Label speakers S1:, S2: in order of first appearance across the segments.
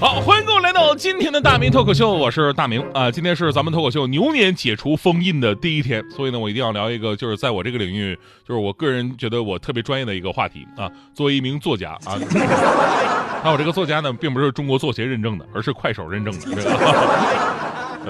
S1: 好，欢迎各位来到今天的大明脱口秀，我是大明啊、今天是咱们脱口秀牛年解除封印的第一天，所以呢，我一定要聊一个就是在我这个领域，就是我个人觉得我特别专业的一个话题啊。作为一名作家啊，那我这个作家呢，并不是中国作协认证的，而是快手认证的，这个，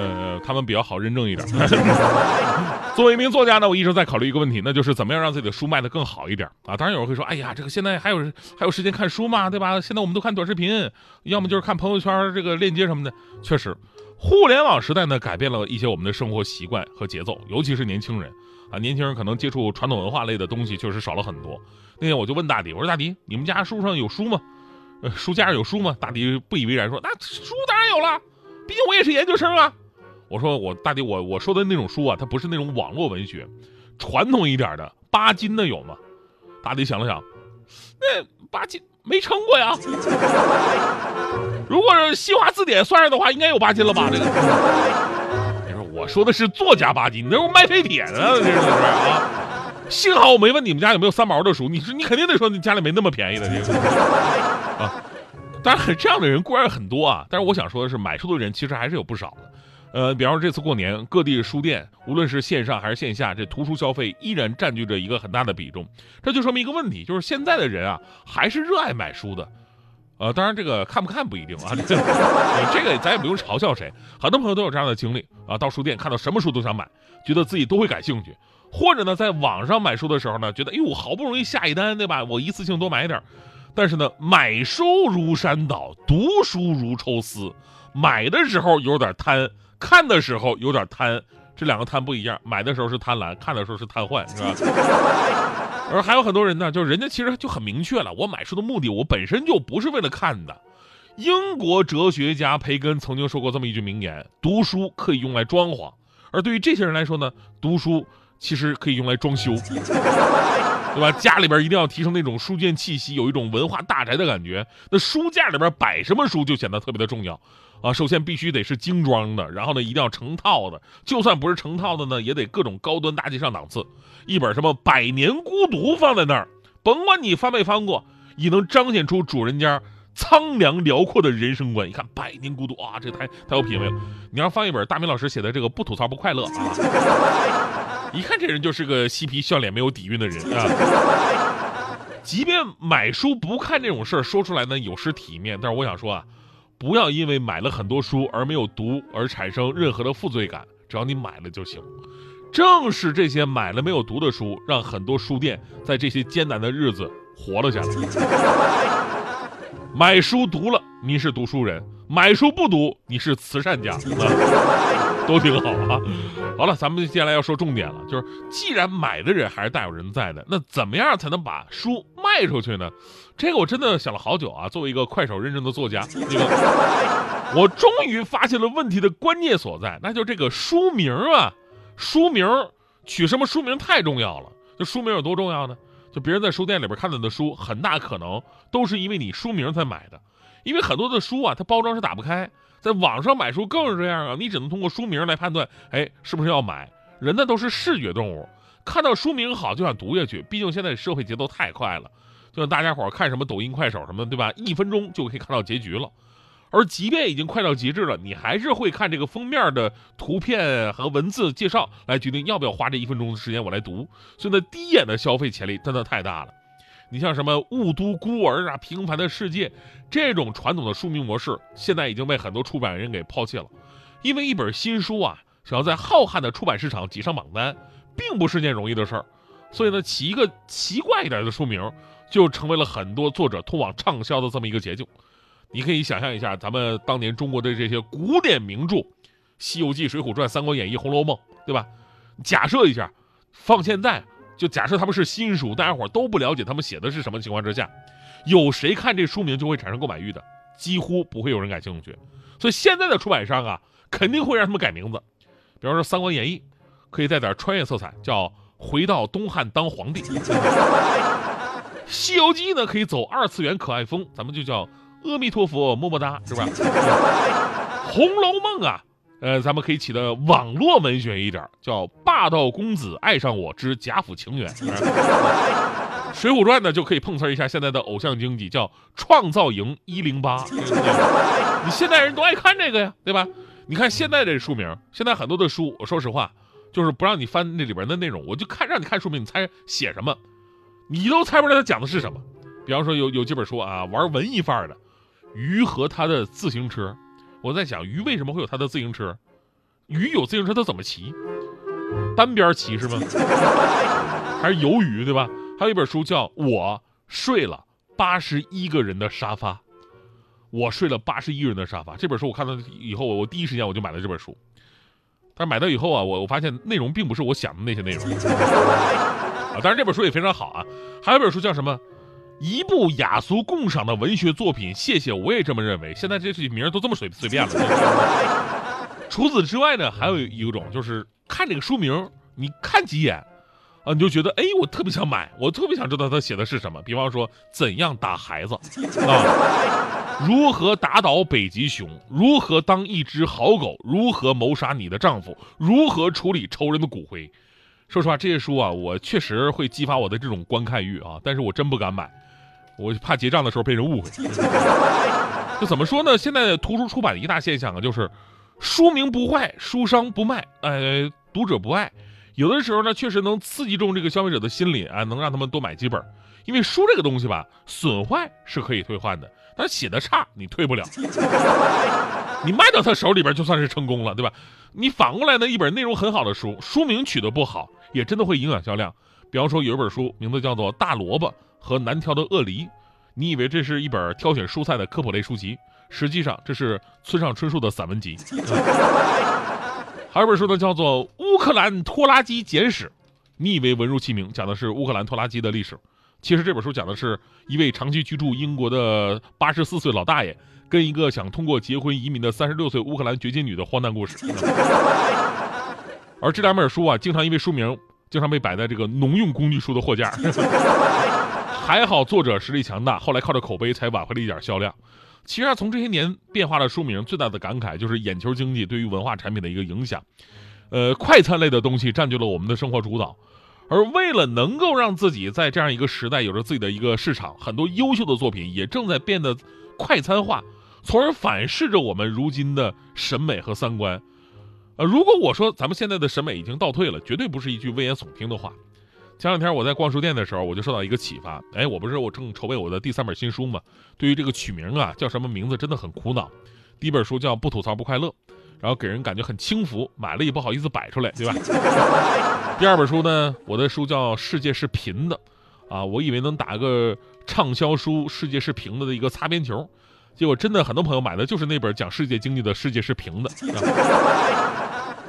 S1: 呃，他们比较好认证一点。作为一名作家呢，我一直在考虑一个问题，那就是怎么样让自己的书卖得更好一点啊。当然有人会说，哎呀，这个现在还有还有时间看书吗？对吧？现在我们都看短视频，要么就是看朋友圈这个链接什么的。确实，互联网时代呢，改变了一些我们的生活习惯和节奏，尤其是年轻人啊，年轻人可能接触传统文化类的东西确实少了很多。那天我就问大迪，我说大迪，你们家书上有书吗？呃，书架上有书吗？大迪不以为然说，那书当然有了，毕竟我也是研究生啊。我说我大弟，我我说的那种书啊，它不是那种网络文学，传统一点的巴金的有吗？大弟想了想，那巴金没称过呀。如果是新华字典算上的话，应该有巴金了吧？这个。你说我说的是作家巴金，你那是卖废铁的，这是不是啊？幸好我没问你们家有没有三毛的书，你说你肯定得说你家里没那么便宜的这个啊。当然，这样的人固然很多啊，但是我想说的是，买书的人其实还是有不少的。呃，比方说这次过年，各地书店无论是线上还是线下，这图书消费依然占据着一个很大的比重。这就说明一个问题，就是现在的人啊，还是热爱买书的。呃，当然这个看不看不一定啊，这个咱也不用嘲笑谁。很多朋友都有这样的经历啊，到书店看到什么书都想买，觉得自己都会感兴趣。或者呢，在网上买书的时候呢，觉得哎呦，好不容易下一单，对吧？我一次性多买点。但是呢，买书如山倒，读书如抽丝。买的时候有点贪，看的时候有点贪，这两个贪不一样。买的时候是贪婪，看的时候是瘫痪，是吧？而还有很多人呢，就是人家其实就很明确了，我买书的目的，我本身就不是为了看的。英国哲学家培根曾经说过这么一句名言：读书可以用来装潢，而对于这些人来说呢，读书其实可以用来装修。对吧？家里边一定要提升那种书卷气息，有一种文化大宅的感觉。那书架里边摆什么书就显得特别的重要啊！首先必须得是精装的，然后呢一定要成套的，就算不是成套的呢，也得各种高端大气上档次。一本什么《百年孤独》放在那儿，甭管你翻没翻过，也能彰显出主人家苍凉辽阔的人生观。一看《百年孤独》啊，这太太有品位了。你要放一本大明老师写的这个《不吐槽不快乐》啊。一看这人就是个嬉皮笑脸、没有底蕴的人啊！即便买书不看这种事儿，说出来呢有失体面。但是我想说啊，不要因为买了很多书而没有读而产生任何的负罪感，只要你买了就行。正是这些买了没有读的书，让很多书店在这些艰难的日子活了下来。买书读了，你是读书人；买书不读，你是慈善家。都挺好啊。好了，咱们接下来要说重点了，就是既然买的人还是大有人在的，那怎么样才能把书卖出去呢？这个我真的想了好久啊。作为一个快手认证的作家，这个我终于发现了问题的关键所在，那就这个书名啊，书名取什么书名太重要了。这书名有多重要呢？就别人在书店里边看到的书，很大可能都是因为你书名才买的，因为很多的书啊，它包装是打不开。在网上买书更是这样啊，你只能通过书名来判断，哎，是不是要买？人呢都是视觉动物，看到书名好就想读下去。毕竟现在社会节奏太快了，就像大家伙看什么抖音、快手什么，对吧？一分钟就可以看到结局了。而即便已经快到极致了，你还是会看这个封面的图片和文字介绍来决定要不要花这一分钟的时间我来读。所以呢，第一眼的消费潜力真的太大了。你像什么《雾都孤儿》啊，《平凡的世界》这种传统的书名模式，现在已经被很多出版人给抛弃了。因为一本新书啊，想要在浩瀚的出版市场挤上榜单，并不是件容易的事儿。所以呢，起一个奇怪一点的书名，就成为了很多作者通往畅销的这么一个捷径。你可以想象一下，咱们当年中国的这些古典名著，《西游记》《水浒传》《三国演义》《红楼梦》，对吧？假设一下，放现在。就假设他们是新书，大家伙都不了解他们写的是什么情况之下，有谁看这书名就会产生购买欲的？几乎不会有人感兴趣。所以现在的出版商啊，肯定会让他们改名字。比方说《三国演义》，可以带点穿越色彩，叫《回到东汉当皇帝。西游记呢可以走二次元可爱风，咱们就叫阿弥陀佛么么哒，是吧？红楼梦啊，呃，咱们可以起的网络文学一点，叫霸道公子爱上我之贾府情缘。水浒传呢就可以碰瓷一下现在的偶像经济，叫创造营一零八。你现代人都爱看这个呀，对吧？你看现在这书名，现在很多的书，我说实话，就是不让你翻那里边的内容，我就看让你看书名，你猜写什么？你都猜不出来他讲的是什么。比方说有有几本书啊，玩文艺范儿的，鱼和他的自行车。我在想，鱼为什么会有他的自行车？鱼有自行车，他怎么骑？单边骑是吗？还是游鱼对吧？还有一本书叫《我睡了八十一个人的沙发》，我睡了八十一个人的沙发。这本书我看到以后，我第一时间我就买了这本书。但是买到以后啊，我我发现内容并不是我想的那些内容。啊，当然这本书也非常好啊。还有一本书叫什么？一部雅俗共赏的文学作品。谢谢，我也这么认为。现在这些名都这么随随便了。除此之外呢，还有一种就是看这个书名，你看几眼。啊，你就觉得哎，我特别想买，我特别想知道他写的是什么。比方说，怎样打孩子啊？如何打倒北极熊？如何当一只好狗？如何谋杀你的丈夫？如何处理仇人的骨灰？说实话，这些书啊，我确实会激发我的这种观看欲啊，但是我真不敢买，我怕结账的时候被人误会。就怎么说呢？现在图书出版的一大现象啊，就是书名不坏，书商不卖，呃，读者不爱。有的时候呢，确实能刺激中这个消费者的心理啊，能让他们多买几本。因为书这个东西吧，损坏是可以退换的，但写的差你退不了。你卖到他手里边就算是成功了，对吧？你反过来呢，一本内容很好的书，书名取得不好，也真的会影响销量。比方说有一本书名字叫做《大萝卜和难挑的鳄梨》，你以为这是一本挑选蔬菜的科普类书籍，实际上这是村上春树的散文集。还有本书呢，叫做《乌克兰拖拉机简史》，你以为文如其名，讲的是乌克兰拖拉机的历史，其实这本书讲的是一位长期居住英国的八十四岁老大爷，跟一个想通过结婚移民的三十六岁乌克兰掘金女的荒诞故事。而这两本书啊，经常因为书名，经常被摆在这个农用工具书的货架。还好作者实力强大，后来靠着口碑才挽回了一点销量。其实啊，从这些年变化的书名，最大的感慨就是眼球经济对于文化产品的一个影响。呃，快餐类的东西占据了我们的生活主导，而为了能够让自己在这样一个时代有着自己的一个市场，很多优秀的作品也正在变得快餐化，从而反噬着我们如今的审美和三观。呃，如果我说咱们现在的审美已经倒退了，绝对不是一句危言耸听的话。前两天我在逛书店的时候，我就受到一个启发。哎，我不是我正筹备我的第三本新书嘛？对于这个取名啊，叫什么名字真的很苦恼。第一本书叫《不吐槽不快乐》，然后给人感觉很轻浮，买了也不好意思摆出来，对吧？第二本书呢，我的书叫《世界是平的》，啊，我以为能打个畅销书《世界是平的》的一个擦边球，结果真的很多朋友买的就是那本讲世界经济的《世界是平的》。啊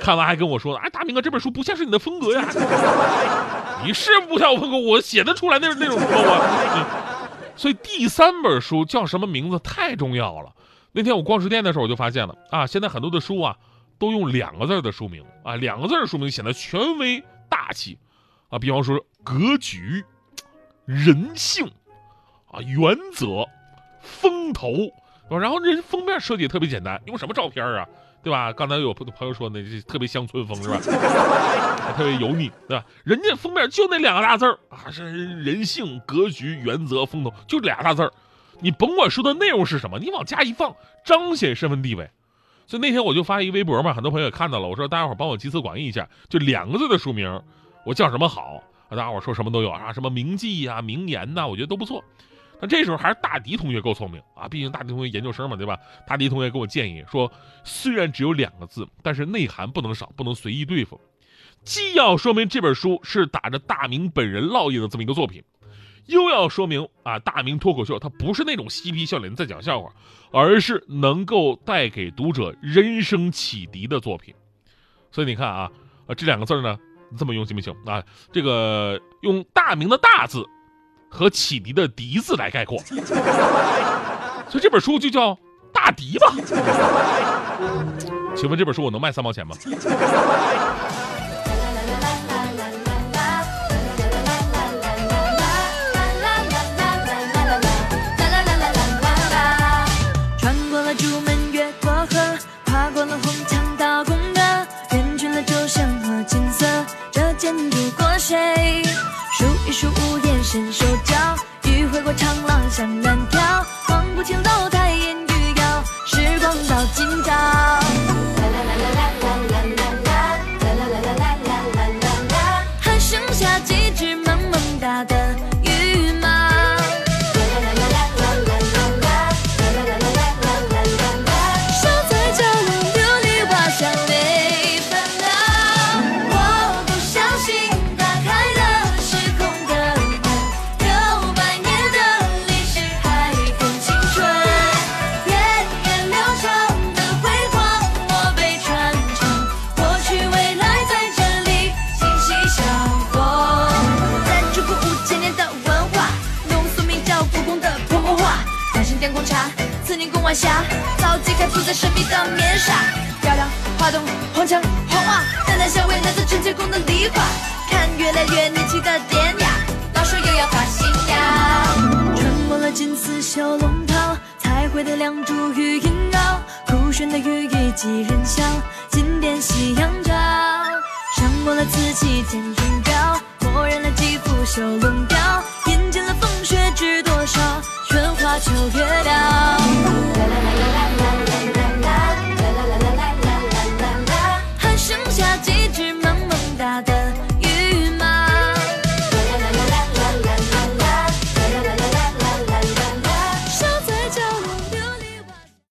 S1: 看完还跟我说：“哎，大明哥，这本书不像是你的风格呀。”你是不像我风格，我写得出来那那种风格。所以第三本书叫什么名字太重要了。那天我逛书店的时候，我就发现了啊，现在很多的书啊都用两个字的书名啊，两个字的书名显得权威大气啊。比方说格局、人性啊、原则、风头，然后人封面设计也特别简单，用什么照片啊？对吧？刚才有朋友说那特别乡村风是吧？还特别油腻，对吧？人家封面就那两个大字儿啊，是人性、格局、原则、风头，就俩大字儿。你甭管说的内容是什么，你往家一放，彰显身份地位。所以那天我就发一微博嘛，很多朋友也看到了。我说大家伙帮我集思广益一下，就两个字的书名，我叫什么好？大家伙说什么都有啊，什么名记呀、名言呐，我觉得都不错。那这时候还是大迪同学够聪明啊，毕竟大迪同学研究生嘛，对吧？大迪同学给我建议说，虽然只有两个字，但是内涵不能少，不能随意对付。既要说明这本书是打着大明本人烙印的这么一个作品，又要说明啊，大明脱口秀它不是那种嬉皮笑脸在讲笑话，而是能够带给读者人生启迪的作品。所以你看啊，呃，这两个字呢，这么用行不行啊？这个用大明的大字。和启迪的“迪”字来概括，所以这本书就叫大迪吧。请问这本书我能卖三毛钱吗？
S2: 紧张。神秘的面纱，漂亮花洞红墙红瓦，淡淡香味来自纯洁宫的梨花，看越来越年轻的典雅，老手又要发新芽。穿过了金丝绣龙袍，彩绘的梁柱与萦绕，酷炫的羽翼几人笑，金殿夕阳照。上过了瓷器见钟表，墨染了几幅绣龙雕，饮尽了风雪知多少，春花秋月。